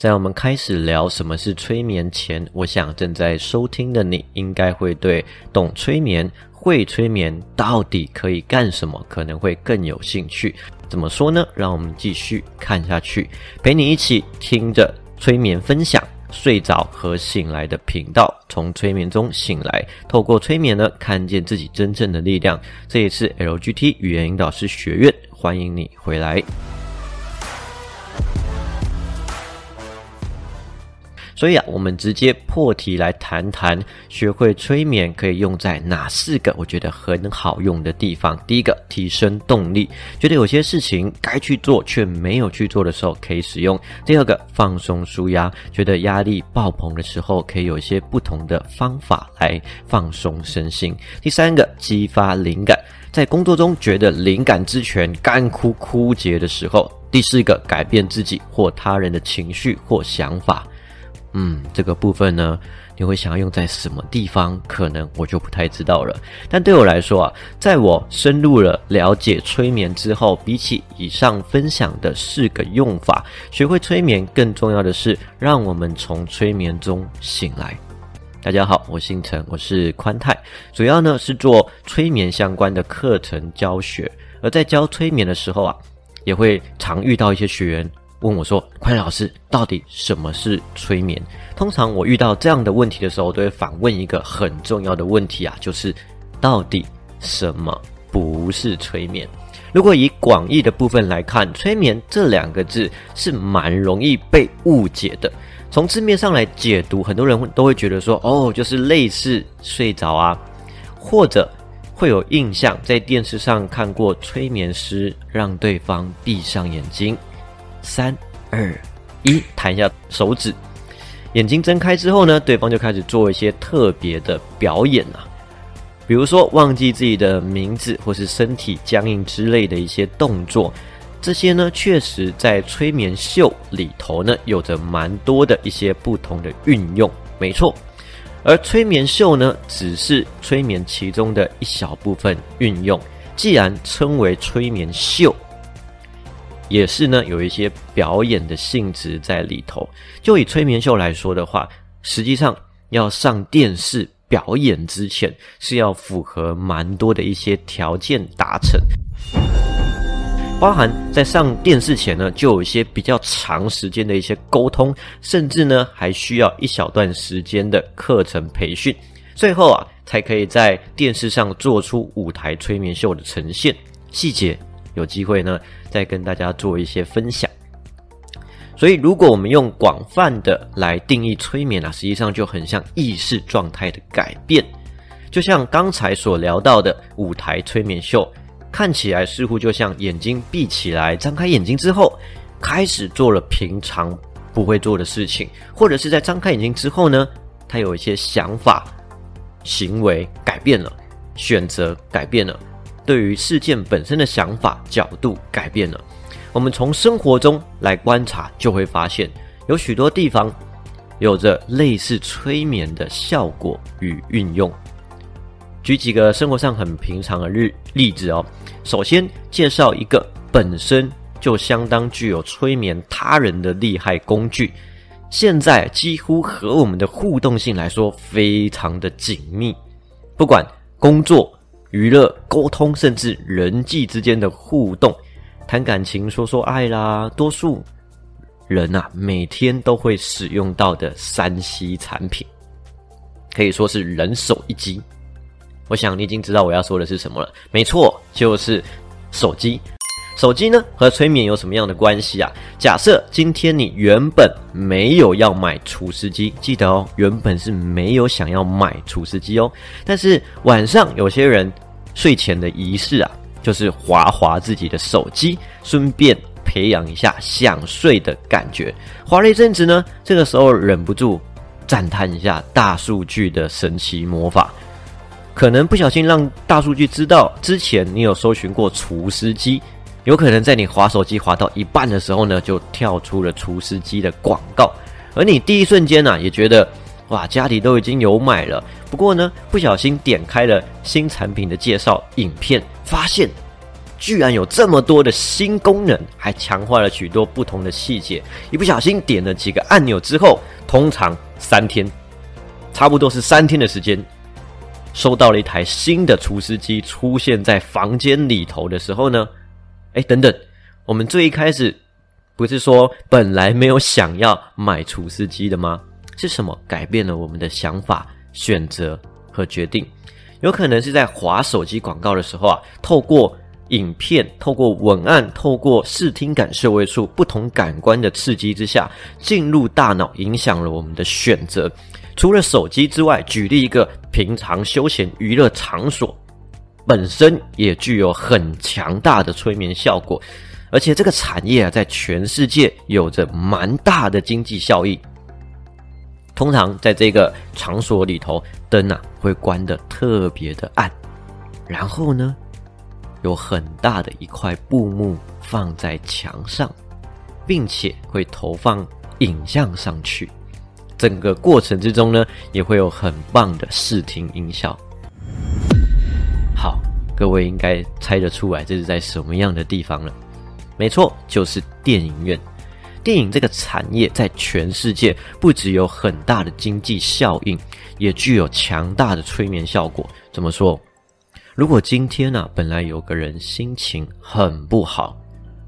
在我们开始聊什么是催眠前，我想正在收听的你应该会对懂催眠、会催眠到底可以干什么，可能会更有兴趣。怎么说呢？让我们继续看下去，陪你一起听着催眠分享，睡着和醒来的频道，从催眠中醒来，透过催眠呢，看见自己真正的力量。这也是 LGT 语言引导师学院，欢迎你回来。所以啊，我们直接破题来谈谈，学会催眠可以用在哪四个我觉得很好用的地方。第一个，提升动力，觉得有些事情该去做却没有去做的时候可以使用。第二个，放松舒压，觉得压力爆棚的时候可以有一些不同的方法来放松身心。第三个，激发灵感，在工作中觉得灵感之泉干枯枯竭的时候。第四个，改变自己或他人的情绪或想法。嗯，这个部分呢，你会想要用在什么地方？可能我就不太知道了。但对我来说啊，在我深入了了解催眠之后，比起以上分享的四个用法，学会催眠更重要的是，让我们从催眠中醒来。大家好，我姓陈，我是宽泰，主要呢是做催眠相关的课程教学。而在教催眠的时候啊，也会常遇到一些学员。问我说：“宽老师，到底什么是催眠？”通常我遇到这样的问题的时候，都会反问一个很重要的问题啊，就是到底什么不是催眠？如果以广义的部分来看，催眠这两个字是蛮容易被误解的。从字面上来解读，很多人都会觉得说：“哦，就是类似睡着啊，或者会有印象，在电视上看过催眠师让对方闭上眼睛。”三二一，弹一下手指，眼睛睁开之后呢，对方就开始做一些特别的表演啊，比如说忘记自己的名字，或是身体僵硬之类的一些动作。这些呢，确实在催眠秀里头呢，有着蛮多的一些不同的运用，没错。而催眠秀呢，只是催眠其中的一小部分运用。既然称为催眠秀。也是呢，有一些表演的性质在里头。就以催眠秀来说的话，实际上要上电视表演之前，是要符合蛮多的一些条件达成，包含在上电视前呢，就有一些比较长时间的一些沟通，甚至呢还需要一小段时间的课程培训，最后啊才可以在电视上做出舞台催眠秀的呈现细节。有机会呢，再跟大家做一些分享。所以，如果我们用广泛的来定义催眠啊，实际上就很像意识状态的改变。就像刚才所聊到的舞台催眠秀，看起来似乎就像眼睛闭起来，张开眼睛之后，开始做了平常不会做的事情，或者是在张开眼睛之后呢，他有一些想法、行为改变了，选择改变了。对于事件本身的想法角度改变了，我们从生活中来观察，就会发现有许多地方有着类似催眠的效果与运用。举几个生活上很平常的日例子哦。首先介绍一个本身就相当具有催眠他人的厉害工具，现在几乎和我们的互动性来说非常的紧密，不管工作。娱乐、沟通，甚至人际之间的互动，谈感情、说说爱啦，多数人呐，每天都会使用到的三 C 产品，可以说是人手一机。我想你已经知道我要说的是什么了，没错，就是手机。手机呢和催眠有什么样的关系啊？假设今天你原本没有要买除湿机，记得哦，原本是没有想要买除湿机哦。但是晚上有些人睡前的仪式啊，就是划划自己的手机，顺便培养一下想睡的感觉。划了一阵子呢，这个时候忍不住赞叹一下大数据的神奇魔法，可能不小心让大数据知道之前你有搜寻过除湿机。有可能在你滑手机滑到一半的时候呢，就跳出了除湿机的广告，而你第一瞬间呢，也觉得哇，家里都已经有买了。不过呢，不小心点开了新产品的介绍影片，发现居然有这么多的新功能，还强化了许多不同的细节。一不小心点了几个按钮之后，通常三天，差不多是三天的时间，收到了一台新的厨师机出现在房间里头的时候呢，哎，等等，我们最一开始不是说本来没有想要买厨师机的吗？是什么改变了我们的想法、选择和决定？有可能是在划手机广告的时候啊，透过影片、透过文案、透过视听感受为处不同感官的刺激之下，进入大脑，影响了我们的选择。除了手机之外，举例一个平常休闲娱乐场所，本身也具有很强大的催眠效果，而且这个产业啊，在全世界有着蛮大的经济效益。通常在这个场所里头，灯啊会关得特别的暗，然后呢？有很大的一块布幕放在墙上，并且会投放影像上去。整个过程之中呢，也会有很棒的视听音效。好，各位应该猜得出来这是在什么样的地方了？没错，就是电影院。电影这个产业在全世界不只有很大的经济效应，也具有强大的催眠效果。怎么说？如果今天呢，本来有个人心情很不好，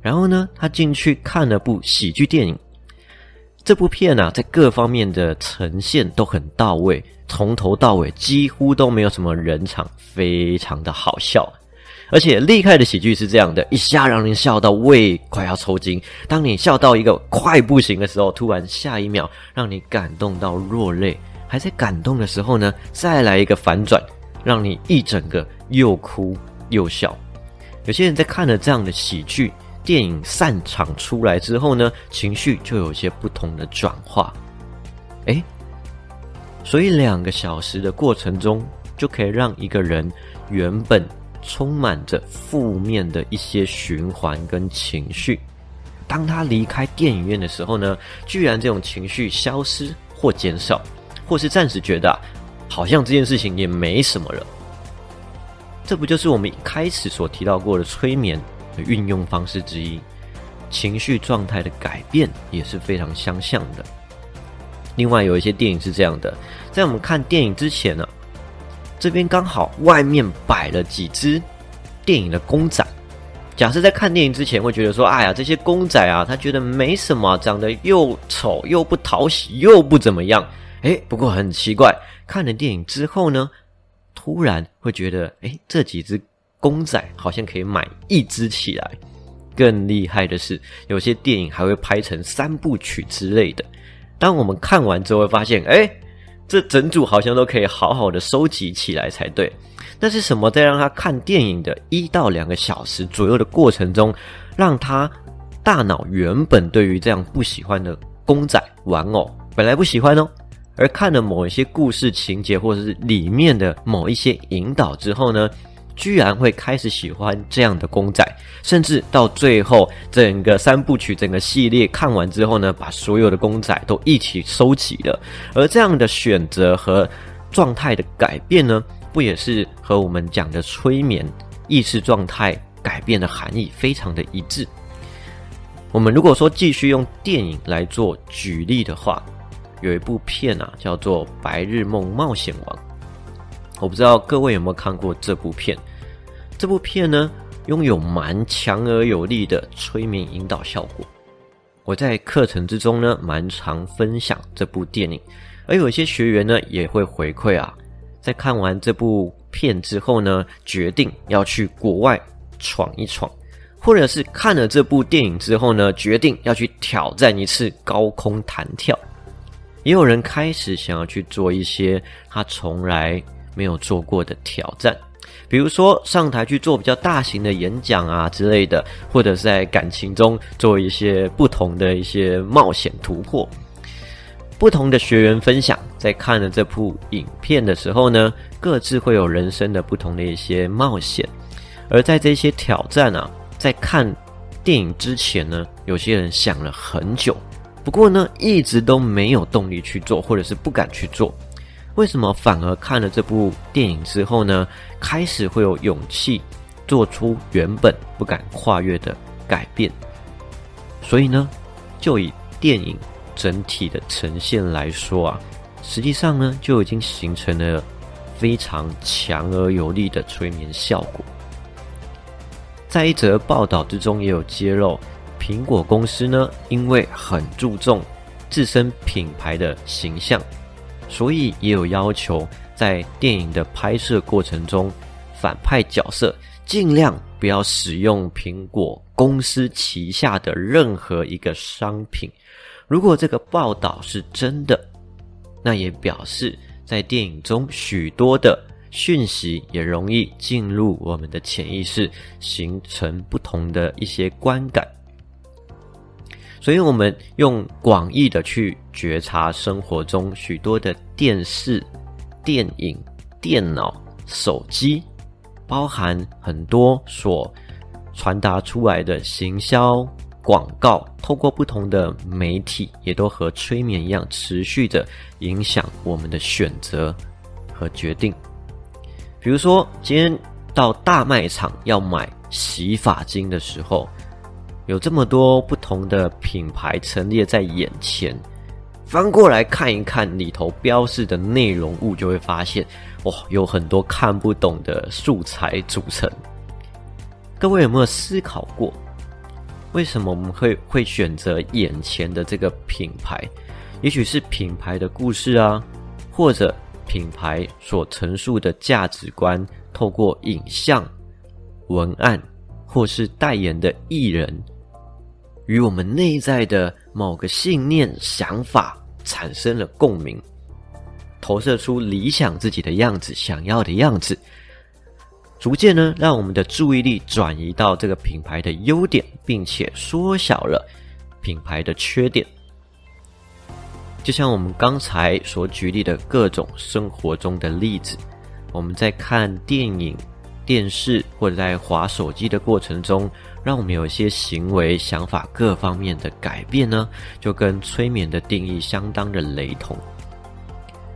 然后呢，他进去看了部喜剧电影，这部片呢，在各方面的呈现都很到位，从头到尾几乎都没有什么人场，非常的好笑。而且厉害的喜剧是这样的，一下让人笑到胃快要抽筋，当你笑到一个快不行的时候，突然下一秒让你感动到落泪，还在感动的时候呢，再来一个反转。让你一整个又哭又笑。有些人在看了这样的喜剧电影散场出来之后呢，情绪就有些不同的转化。诶，所以两个小时的过程中，就可以让一个人原本充满着负面的一些循环跟情绪，当他离开电影院的时候呢，居然这种情绪消失或减少，或是暂时觉得。好像这件事情也没什么了，这不就是我们一开始所提到过的催眠的运用方式之一？情绪状态的改变也是非常相像的。另外，有一些电影是这样的，在我们看电影之前呢，这边刚好外面摆了几只电影的公仔。假设在看电影之前会觉得说：“哎呀，这些公仔啊，他觉得没什么，长得又丑又不讨喜又不怎么样。”哎，不过很奇怪。看了电影之后呢，突然会觉得，哎，这几只公仔好像可以买一只起来。更厉害的是，有些电影还会拍成三部曲之类的。当我们看完之后，会发现，哎，这整组好像都可以好好的收集起来才对。那是什么在让他看电影的一到两个小时左右的过程中，让他大脑原本对于这样不喜欢的公仔玩偶，本来不喜欢哦。而看了某一些故事情节，或者是里面的某一些引导之后呢，居然会开始喜欢这样的公仔，甚至到最后整个三部曲、整个系列看完之后呢，把所有的公仔都一起收集了。而这样的选择和状态的改变呢，不也是和我们讲的催眠意识状态改变的含义非常的一致？我们如果说继续用电影来做举例的话。有一部片啊，叫做《白日梦冒险王》。我不知道各位有没有看过这部片。这部片呢，拥有蛮强而有力的催眠引导效果。我在课程之中呢，蛮常分享这部电影，而有些学员呢，也会回馈啊，在看完这部片之后呢，决定要去国外闯一闯，或者是看了这部电影之后呢，决定要去挑战一次高空弹跳。也有人开始想要去做一些他从来没有做过的挑战，比如说上台去做比较大型的演讲啊之类的，或者是在感情中做一些不同的一些冒险突破。不同的学员分享，在看了这部影片的时候呢，各自会有人生的不同的一些冒险。而在这些挑战啊，在看电影之前呢，有些人想了很久。不过呢，一直都没有动力去做，或者是不敢去做。为什么反而看了这部电影之后呢，开始会有勇气做出原本不敢跨越的改变。所以呢，就以电影整体的呈现来说啊，实际上呢就已经形成了非常强而有力的催眠效果。在一则报道之中也有揭露，苹果公司呢因为很注重自身品牌的形象，所以也有要求在电影的拍摄过程中，反派角色尽量不要使用苹果。公司旗下的任何一个商品，如果这个报道是真的，那也表示在电影中许多的讯息也容易进入我们的潜意识，形成不同的一些观感。所以，我们用广义的去觉察生活中许多的电视、电影、电脑、手机，包含很多所。传达出来的行销广告，透过不同的媒体，也都和催眠一样，持续的影响我们的选择和决定。比如说，今天到大卖场要买洗发精的时候，有这么多不同的品牌陈列在眼前，翻过来看一看里头标示的内容物，就会发现，哇，有很多看不懂的素材组成。各位有没有思考过，为什么我们会会选择眼前的这个品牌？也许是品牌的故事啊，或者品牌所陈述的价值观，透过影像、文案，或是代言的艺人，与我们内在的某个信念、想法产生了共鸣，投射出理想自己的样子、想要的样子。逐渐呢，让我们的注意力转移到这个品牌的优点，并且缩小了品牌的缺点。就像我们刚才所举例的各种生活中的例子，我们在看电影、电视或者在划手机的过程中，让我们有一些行为、想法各方面的改变呢，就跟催眠的定义相当的雷同。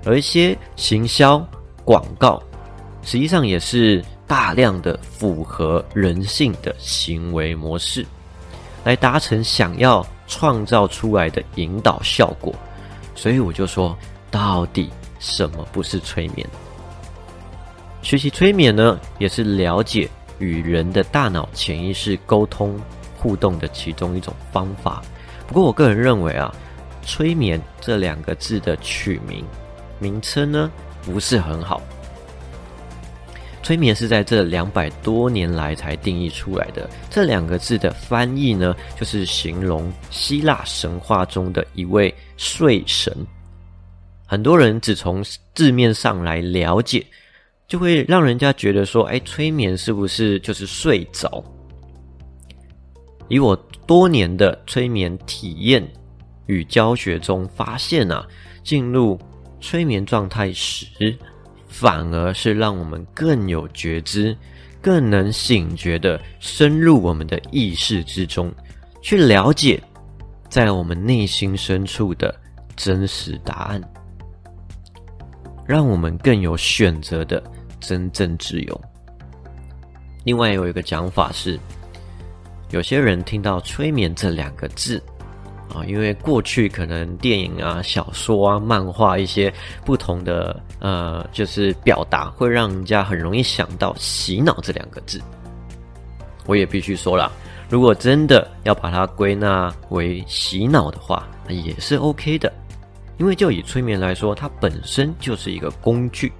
而一些行销广告，实际上也是。大量的符合人性的行为模式，来达成想要创造出来的引导效果。所以我就说，到底什么不是催眠？学习催眠呢，也是了解与人的大脑潜意识沟通互动的其中一种方法。不过，我个人认为啊，催眠这两个字的取名名称呢，不是很好。催眠是在这两百多年来才定义出来的。这两个字的翻译呢，就是形容希腊神话中的一位睡神。很多人只从字面上来了解，就会让人家觉得说：“哎，催眠是不是就是睡着？”以我多年的催眠体验与教学中发现啊，进入催眠状态时。反而是让我们更有觉知，更能醒觉的深入我们的意识之中，去了解在我们内心深处的真实答案，让我们更有选择的真正自由。另外有一个讲法是，有些人听到“催眠”这两个字。啊，因为过去可能电影啊、小说啊、漫画一些不同的呃，就是表达，会让人家很容易想到“洗脑”这两个字。我也必须说了，如果真的要把它归纳为洗脑的话，也是 OK 的。因为就以催眠来说，它本身就是一个工具。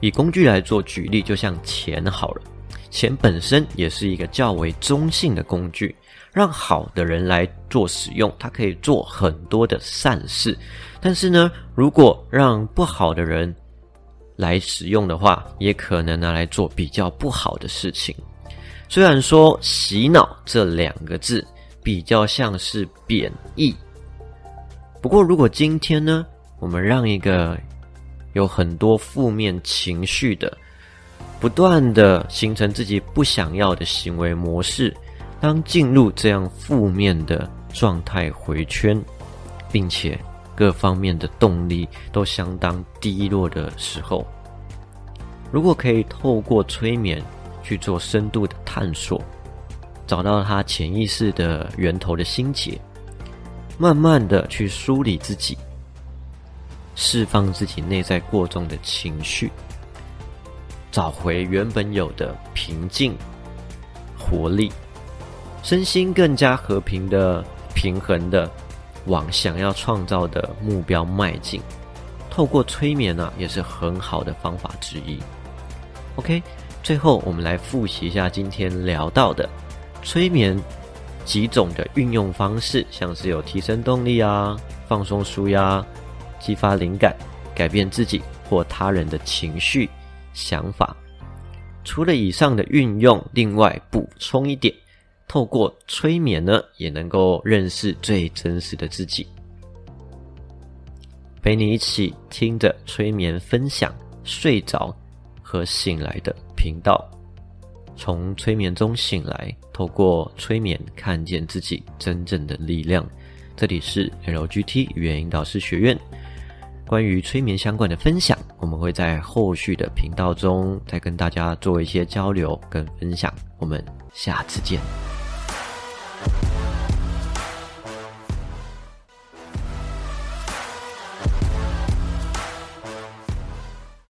以工具来做举例，就像钱好了，钱本身也是一个较为中性的工具。让好的人来做使用，它可以做很多的善事。但是呢，如果让不好的人来使用的话，也可能拿来做比较不好的事情。虽然说“洗脑”这两个字比较像是贬义，不过如果今天呢，我们让一个有很多负面情绪的，不断的形成自己不想要的行为模式。当进入这样负面的状态回圈，并且各方面的动力都相当低落的时候，如果可以透过催眠去做深度的探索，找到他潜意识的源头的心结，慢慢的去梳理自己，释放自己内在过重的情绪，找回原本有的平静、活力，身心更加和平的、平衡的往想要创造的目标迈进。透过催眠呢，也是很好的方法之一。OK，最后我们来复习一下今天聊到的催眠几种的运用方式，像是有提升动力啊、放松舒压、激发灵感、改变自己或他人的情绪、想法。除了以上的运用，另外补充一点，透过催眠呢，也能够认识最真实的自己。陪你一起听着催眠分享，睡着和醒来的频道，从催眠中醒来，透过催眠看见自己真正的力量。这里是 LGT 语言引导师学院，关于催眠相关的分享，我们会在后续的频道中再跟大家做一些交流跟分享。我们下次见。